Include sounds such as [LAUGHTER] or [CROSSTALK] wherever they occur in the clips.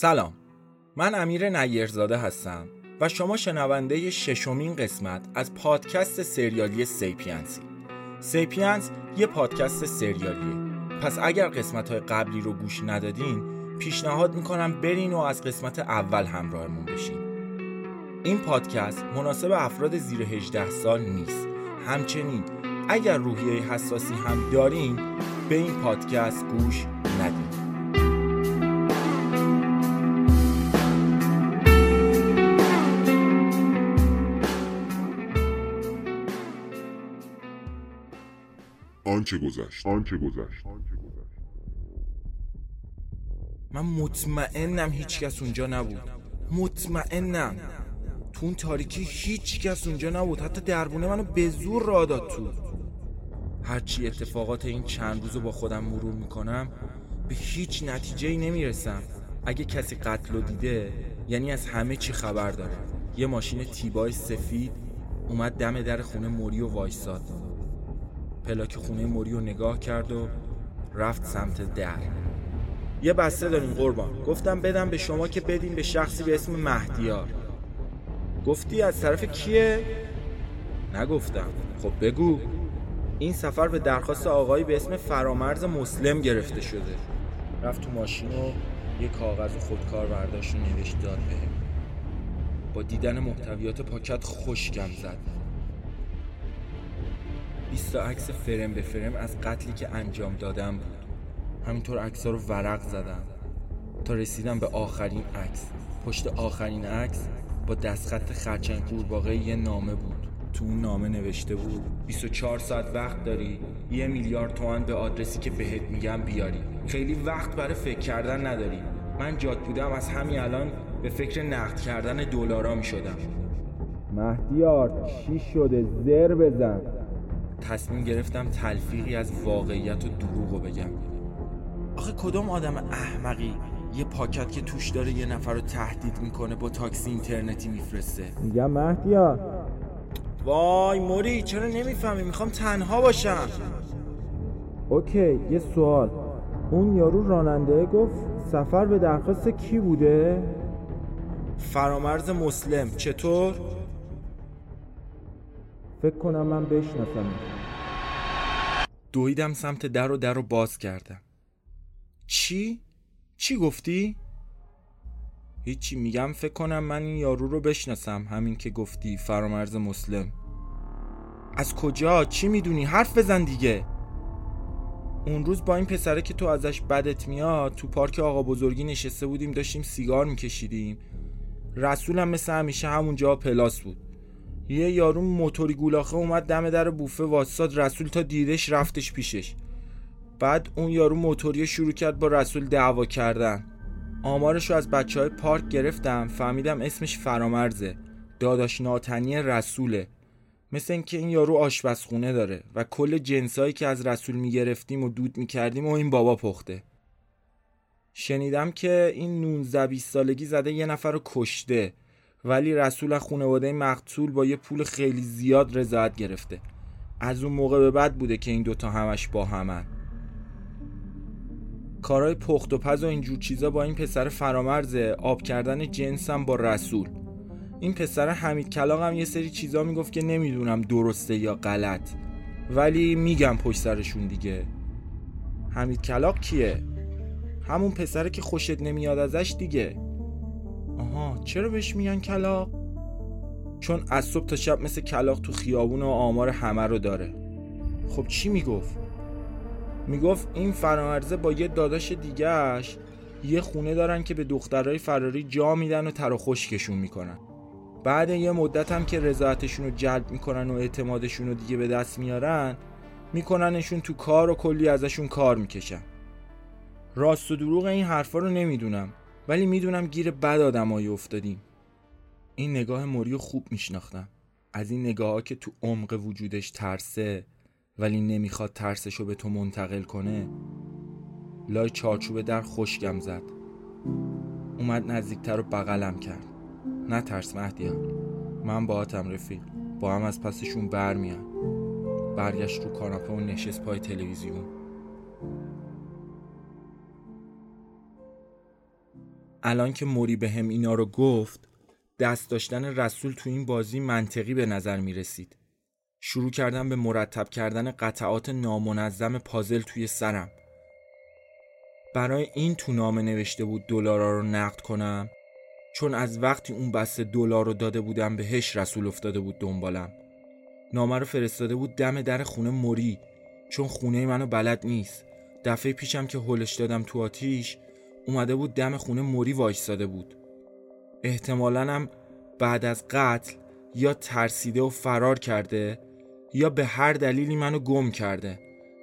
سلام. من امیر نیرزاده هستم و شما شنونده ششمین قسمت از پادکست سریالی سیپینسی سیپینس یه پادکست سریالیه. پس اگر قسمت های قبلی رو گوش ندادین پیشنهاد می‌کنم برین و از قسمت اول همراهمون بشین. این پادکست مناسب افراد زیر 18 سال نیست. همچنین اگر روحیه حساسی هم دارین به این پادکست گوش ندید آنچه گذشت؟ آنچه گذشت؟ من مطمئنم هیچ کس اونجا نبود. مطمئنم. تو اون تاریکی هیچ کس اونجا نبود. حتی دربونه منو به زور را داد تو. هرچی اتفاقات این چند روز با خودم مرور می‌کنم به هیچ نتیجه ای نمی‌رسم. اگه کسی قتل رو دیده یعنی از همه چی خبر داره. یه ماشین تیبای سفید اومد دم در خونه موری و وایساد. پلاک خونه موری رو نگاه کرد و رفت سمت در. یه بسته داریم قربان. گفتم بدم به شما که بدین به شخصی به اسم مهدیار. گفتی از طرف کیه؟ نگفتم. خب بگو. این سفر به درخواست آقایی به اسم فرامرز مسلم گرفته شده. رفت تو ماشین و یه کاغذ خودکار برداشت و نوشت داد به با دیدن محتویات پاکت خوشگم زد. 20 تا عکس فرم به فرم از قتلی که انجام دادم بود. همینطور عکس‌ها رو ورق زدم تا رسیدم به آخرین عکس. پشت آخرین عکس با دستخط خرچنگ قورباغه یه نامه بود. تو اون نامه نوشته بود 24 ساعت وقت داری یه میلیارد تومن به آدرسی که بهت میگم بیاری. خیلی وقت برای فکر کردن نداری. من جاد بودم از همین الان به فکر نقد کردن دلارا می‌شدم. مهدیار چی شده؟ زر بزن. تصمیم گرفتم تلفیقی از واقعیت و دروغ بگم. آخه کدوم آدم احمقی یه پاکت که توش داره یه نفر رو تهدید می‌کنه با تاکسی اینترنتی میفرسته؟ میگم مهدیار وای موری چرا نمی‌فهمی؟ می‌خوام تنها باشم. اوکی یه سوال. اون یارو راننده گفت سفر به درخواست کی بوده؟ فرامرز مسلم. چطور؟ فکر کنم من بشناسم دویدم سمت در و در رو باز کردم چی؟ چی گفتی؟ هیچی میگم فکر کنم من این یارو رو بشناسم همین که گفتی فرامرز مسلم از کجا؟ چی می‌دونی؟ حرف بزن دیگه اون روز با این پسره که تو ازش بدت میاد تو پارک آقا بزرگی نشسته بودیم داشتیم سیگار میکشیدیم رسولم مثل همیشه همونجا پلاس بود یه یارو موتوری گولاخه اومد دم در بوفه واساد رسول تا دیدش رفتش پیشش. بعد اون یارو موتوری شروع کرد با رسول دعوا کردن. آمارش رو از بچه های پارک گرفتم فهمیدم اسمش فرامرزه. داداش ناتنی رسوله. مثل اینکه این یارو آشپزخونه داره و کل جنسایی که از رسول می‌گرفتیم و دود می‌کردیم و این بابا پخته. شنیدم که این 19 20 سالگی زده یه نفر رو کشته. ولی رسول از خانواده مقتول با یه پول خیلی زیاد رضایت گرفته. از اون موقع به بعد بوده که این دوتا همش با همن. کارهای پخت و پز و اینجور چیزا با این پسر فرامرزه آب کردن جنسم با رسول. این پسر حمید کلاق هم یه سری چیزا می‌گفت که نمی‌دونم درسته یا غلط. ولی میگم پشت سرشون دیگه. حمید کلاق کیه؟ همون پسره که خوشت نمیاد ازش دیگه. آها چرا بهش میگن کلاق؟ چون از صبح تا شب مثل کلاق تو خیابون و آمار همه رو داره خب چی می‌گفت؟ می‌گفت این فرامرزه با یه داداش دیگهش یه خونه دارن که به دخترای فراری جا میدن و تر و خشکشون می‌کنن بعد یه مدت هم که رضایتشون رو جلب می‌کنن و اعتمادشون رو دیگه به دست میارن میکننشون تو کار و کلی ازشون کار می‌کشن راست و دروغ این حرفا رو نمی‌دونم ولی می‌دونم گیر بد آدمایی افتادیم. این نگاه موری خوب میشناختم. از این نگاه ها که تو عمق وجودش ترسه ولی نمی‌خواد ترسشو به تو منتقل کنه. لای چارچوب در خوشگم زد. اومد نزدیکتر رو بغلم کرد. نه ترس مهدیان. من با آتم رفیق. با هم از پسشون برمیان برگشت رو کاناپه و نشست پای تلویزیون. الان که موری به هم اینا رو گفت دست داشتن رسول تو این بازی منطقی به نظر می رسید. شروع کردم به مرتب کردن قطعات نامنظم پازل توی سرم. برای این تو نامه نوشته بود دلارا رو نقد کنم چون از وقتی اون بسته دلار رو داده بودم بهش رسول افتاده بود دنبالم. نامه رو فرستاده بود دم در خونه موری چون خونه منو بلد نیست. دفعه پیشم که هلش دادم تو آتیش اومده بود دم خونه موری وایستاده بود. احتمالا هم بعد از قتل یا ترسیده و فرار کرده یا به هر دلیلی منو گم کرده.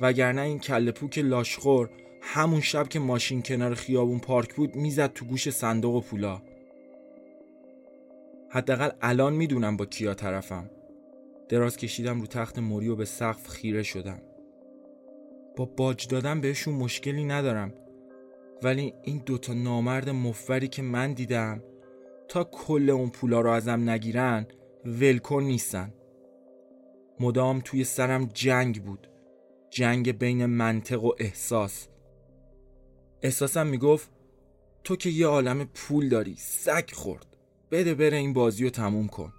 وگرنه این کله پوک لاشخور همون شب که ماشین کنار خیابون پارک بود می‌زد تو گوش صندوق و پولا. حداقل الان می‌دونم با کیا طرفم. دراز کشیدم رو تخت موری و به سقف خیره شدم. با باج دادن بهشون مشکلی ندارم. ولی این دوتا نامرد مفوری که من دیدم تا کل اون پولا رو ازم نگیرن ولکن نیستن. مدام توی سرم جنگ بود. جنگ بین منطق و احساس. احساسم می‌گفت تو که یه عالم پول داری سگ خورد. بده بره این بازی رو تموم کن.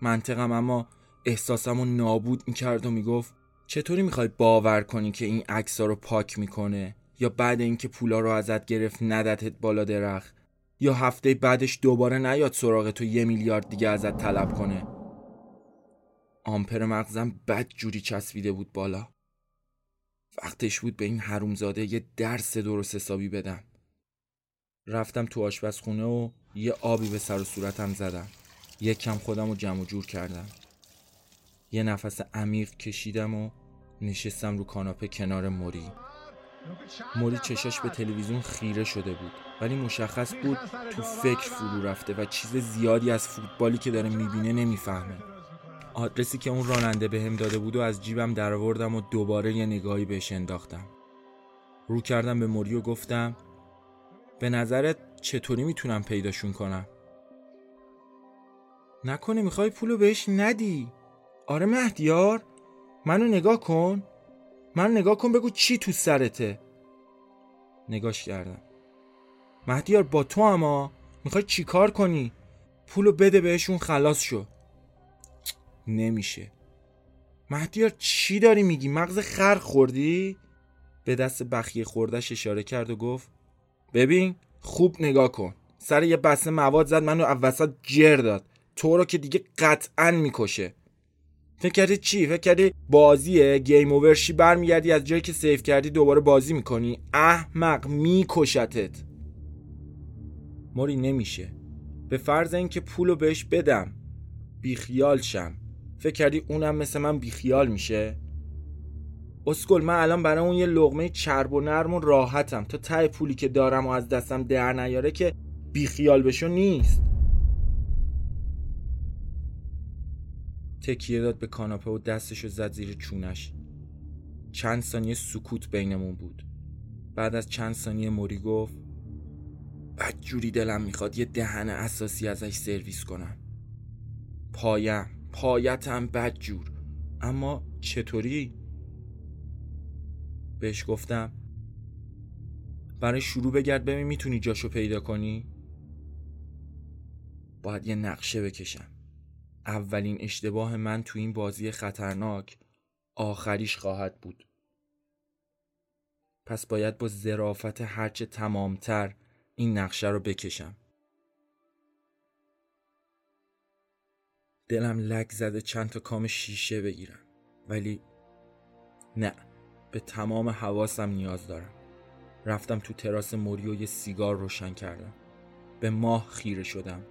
منطقم اما احساسم رو نابود می‌کرد و می‌گفت چطوری می‌خوای باور کنی که این عکس رو پاک می‌کنه؟ یا بعد اینکه پولا رو ازت گرفت ندتت بالا درخت یا هفته بعدش دوباره نیاد سراغ تو یه میلیارد دیگه ازت طلب کنه. آمپر مغزم بد جوری چسبیده بود بالا. وقتش بود به این حرومزاده یه درس درست حسابی بدم. رفتم تو آشپزخونه و یه آبی به سر و صورتم زدم. یه کم خودم رو جمع و جور کردم. یه نفس عمیق کشیدم و نشستم رو کاناپه کنار موری موری چشاش به تلویزیون خیره شده بود. ولی مشخص بود تو فکر فرو رفته و چیز زیادی از فوتبالی که داره می‌بینه نمی‌فهمه. آدرسی که اون راننده بهم داده بود و از جیبم درآوردم و دوباره یه نگاهی بهش انداختم. رو کردم به موری و گفتم به نظرت چطوری می‌تونم پیداشون کنم؟ نکنه می‌خوای پولو بهش ندی. آره مهدیار منو نگاه کن. من نگاه کن بگو چی تو سرته. نگاش کردم. مهدیار با تو اما می‌خوای چی کار کنی؟ پولو بده بهشون خلاص شو. نمیشه. مهدیار چی داری میگی؟ مغز خر خوردی؟ به دست بخیه خوردش اشاره کرد و گفت ببین خوب نگاه کن. سر یه بسته مواد زد منو وسط جر داد. تو رو که دیگه قطعا می‌کشه. فکر کردی چی؟ فکر کردی بازیه؟ گیم اوورشی برمیگردی؟ از جایی که سیف کردی دوباره بازی می‌کنی؟ احمق میکشتت. موری نمیشه. به فرض اینکه پولو بهش بدم بیخیال شم. فکر کردی اونم مثل من بیخیال میشه؟ اسکل من الان برای اون یه لغمه چرب و نرم و راحتم. تا ته پولی که دارم و از دستم در نیاره که بیخیال بشو نیست. تکیه داد به کاناپه و دستشو زد زیر چونش. چند ثانیه سکوت بینمون بود. بعد از چند ثانیه موری گفت بد جوری دلم می‌خواد یه دهن اساسی ازش سرویس کنم. پایم پایتم بد جور. اما چطوری؟ بهش گفتم برای شروع بگرد ببین می‌تونی جاشو پیدا کنی؟ باید یه نقشه بکشم. اولین اشتباه من تو این بازی خطرناک آخریش خواهد بود. پس باید با زرافت هرچه تمامتر این نقشه رو بکشم. دلم لک زده چند تا کام شیشه بگیرم ولی نه به تمام حواسم نیاز دارم. رفتم تو تراس موری و یه سیگار روشن کردم. به ماه خیره شدم.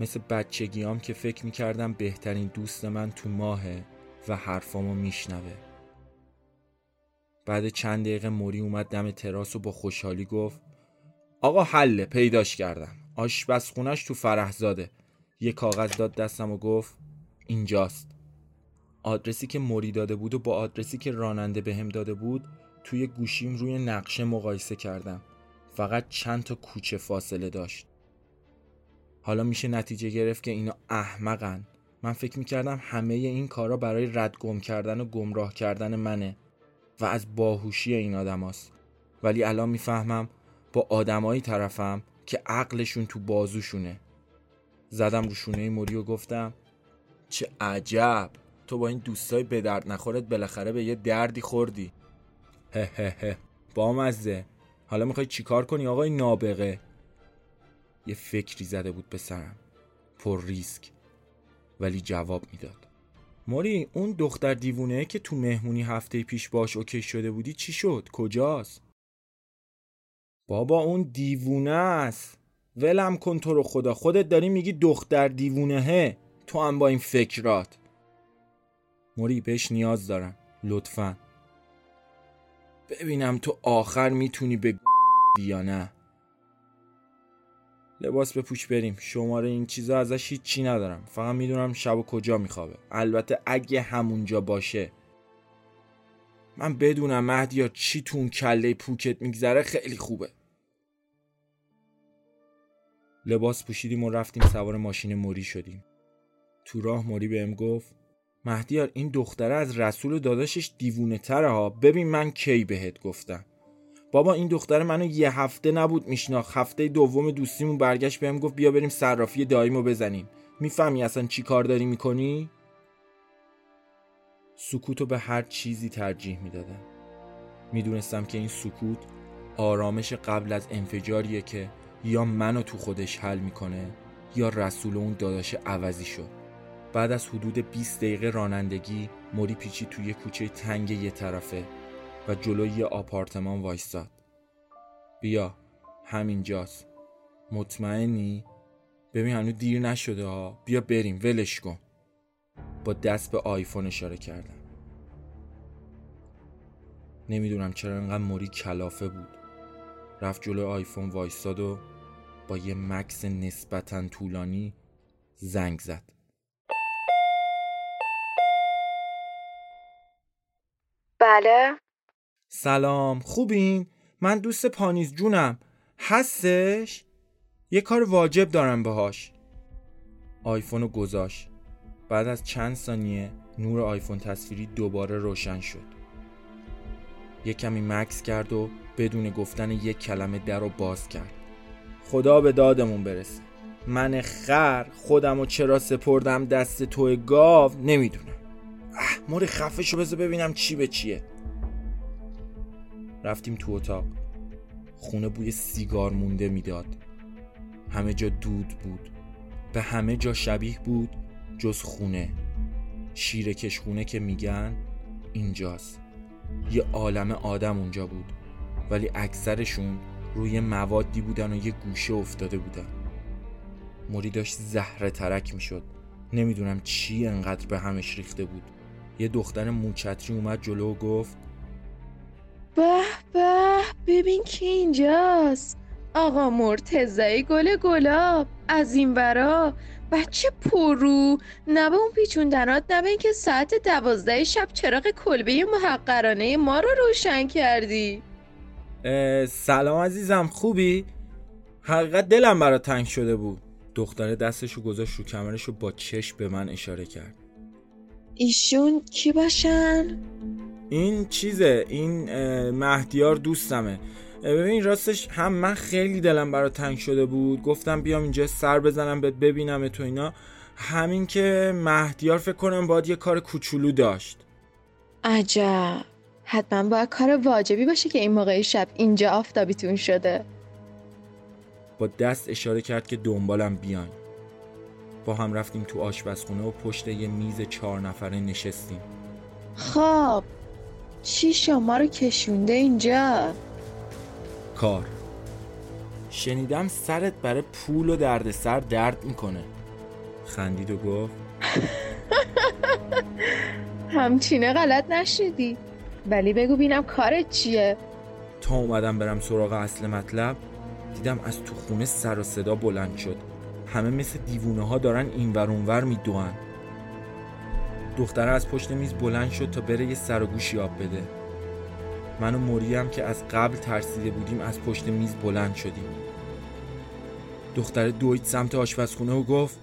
مثل بچگیام که فکر می‌کردم بهترین دوست من تو ماهه و حرفامو میشنوه. بعد چند دقیقه موری اومد دم تراس و با خوشحالی گفت آقا حله پیداش کردم. آشپزخونش تو فرهزاده. یه کاغذ داد دستم و گفت اینجاست. آدرسی که موری داده بود و با آدرسی که راننده بهم داده بود توی گوشیم روی نقشه مقایسه کردم. فقط چند تا کوچه فاصله داشت. حالا میشه نتیجه گرفت که اینا احمقن. من فکر می‌کردم همه این کارا برای رد گم کردن و گمراه کردن منه و از باهوشی این آدم هست. ولی الان می‌فهمم با آدمایی طرفم که عقلشون تو بازوشونه. زدم رو شونه موری و گفتم چه عجب! تو با این دوستای به درد نخورت بالاخره به یه دردی خوردی. [LAUGHS] هه هه هه بامزه حالا می‌خوای چیکار کنی آقای نابغه؟ یه فکری زده بود به سرم. پر ریسک. ولی جواب می‌داد. موری اون دختر دیوونه که تو مهمونی هفته پیش باش اوکی شده بودی چی شد؟ کجاست؟ بابا اون دیوونه است. ولم کن تو رو خدا. خودت داری میگی دختر دیوونه تو هم با این فکرات. موری بهش نیاز دارم. لطفا. ببینم تو آخر می‌تونی به یا نه. لباس بپوش بریم. شماره این چیزا ازش هیچی ندارم. فقط می‌دونم شب و کجا میخوابه. البته اگه همونجا باشه. من بدونم مهدیا چی تو اون کله پوکت میگذره خیلی خوبه. لباس پوشیدیم و رفتیم سوار ماشین موری شدیم. تو راه موری بهم گفت مهدیار این دختره از رسول داداشش دیوونه تره ها. ببین من کی بهت گفتم. بابا این دختر منو یه هفته نبود میشناخت. هفته دوم دوستیمون برگشت بهم گفت بیا بریم صرافی داییمو بزنیم. می‌فهمی اصلا چی کار داری می‌کنی؟ سکوتو به هر چیزی ترجیح می‌دادم می‌دونستم که این سکوت آرامش قبل از انفجاریه که یا منو تو خودش حل می‌کنه یا رسول اون داداش عوضی شد بعد از حدود 20 دقیقه رانندگی موری پیچی توی کوچه تنگ یه طرفه. و جلوی آپارتمان وایستاد. بیا همینجاست. مطمئنی؟ ببین هنوز دیر نشده ها. بیا بریم ولش کن. با دست به آیفون اشاره کردم. نمی‌دونم چرا انقدر موری کلافه بود. رفت جلو آیفون وایستاد و با یه مکس نسبتا طولانی زنگ زد. بله؟ سلام خوبین؟ من دوست پانیز جونم. هستش؟ یه کار واجب دارم باهاش. آیفون رو گذاشت. بعد از چند ثانیه نور آیفون تصویری دوباره روشن شد. یه کمی مکس کرد و بدون گفتن یک کلمه در رو باز کرد. خدا به دادمون برسه. من خر خودم و چرا سپردم دست تو گاو نمی‌دونم. اه موری خفشو بذار ببینم چی به چیه. رفتیم تو اتاق. خونه بوی سیگار مونده می‌داد. همه جا دود بود. به همه جا شبیه بود جز خونه. شیرکش خونه که میگن اینجاست. یه عالم آدم اونجا بود. ولی اکثرشون روی موادی بودن و یه گوشه افتاده بودن. موری داشت زهره ترک می‌شد. نمی‌دونم چی انقدر به همش ریخته بود. یه دختر موچتری اومد جلو و گفت ببین کی اینجاست. آقا مرتزای گل گلاب از این برا بچه پرو. نه به اون پیچوندنات نه به اینکه ساعت دوازده شب چراغ کلبه محقرانه ما رو روشن کردی. سلام عزیزم خوبی؟ حقیقت دلم برات تنگ شده بود. دختره دستشو گذاشت رو کمرش با چشم به من اشاره کرد. ایشون کی باشن؟ این چیزه این مهدیار دوستمه. ببین راستش هم من خیلی دلم برات تنگ شده بود. گفتم بیام اینجا سر بزنم بهت ببینم تو اینا. همین که مهدیار فکر کنم باید یه کار کوچولو داشت. عجب. حتما باید کار واجبی باشه که این موقع شب اینجا آفتابیتون شده. با دست اشاره کرد که دنبالم بیان با هم رفتیم تو آشپزخونه و پشت یه میز چهار نفره نشستیم. خب. چی شما رو کشونده اینجا؟ کار. شنیدم سرت برای پول و دردسر درد می‌کنه. خندید و گفت. [LAUGHS] همچینه غلط نشدی. ولی بگو بینم کارت چیه. تا اومدم برم سراغ اصل مطلب دیدم از تو خونه سر و صدا بلند شد. همه مثل دیوونه ها دارن این ور اونور میدوئن دختره از پشت میز بلند شد تا بره یه سر و گوشی آب بده. من و موری هم که از قبل ترسیده بودیم از پشت میز بلند شدیم. دختره دوید سمت آشپزخونه و گفت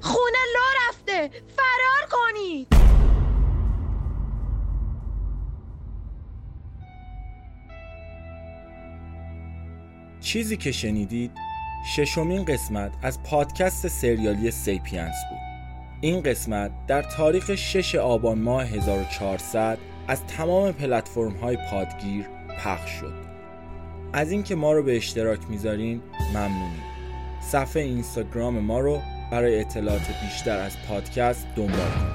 خونه لو رفته فرار کنید! چیزی که شنیدید ششمین قسمت از پادکست سریالی سیپینس بود. این قسمت در تاریخ 6 آبان ماه 1400 از تمام پلتفرم های پادگیر پخش شد. از اینکه ما رو به اشتراک می‌ذارین ممنونیم. صفحه اینستاگرام ما رو برای اطلاعات بیشتر از پادکست دنبال کنید.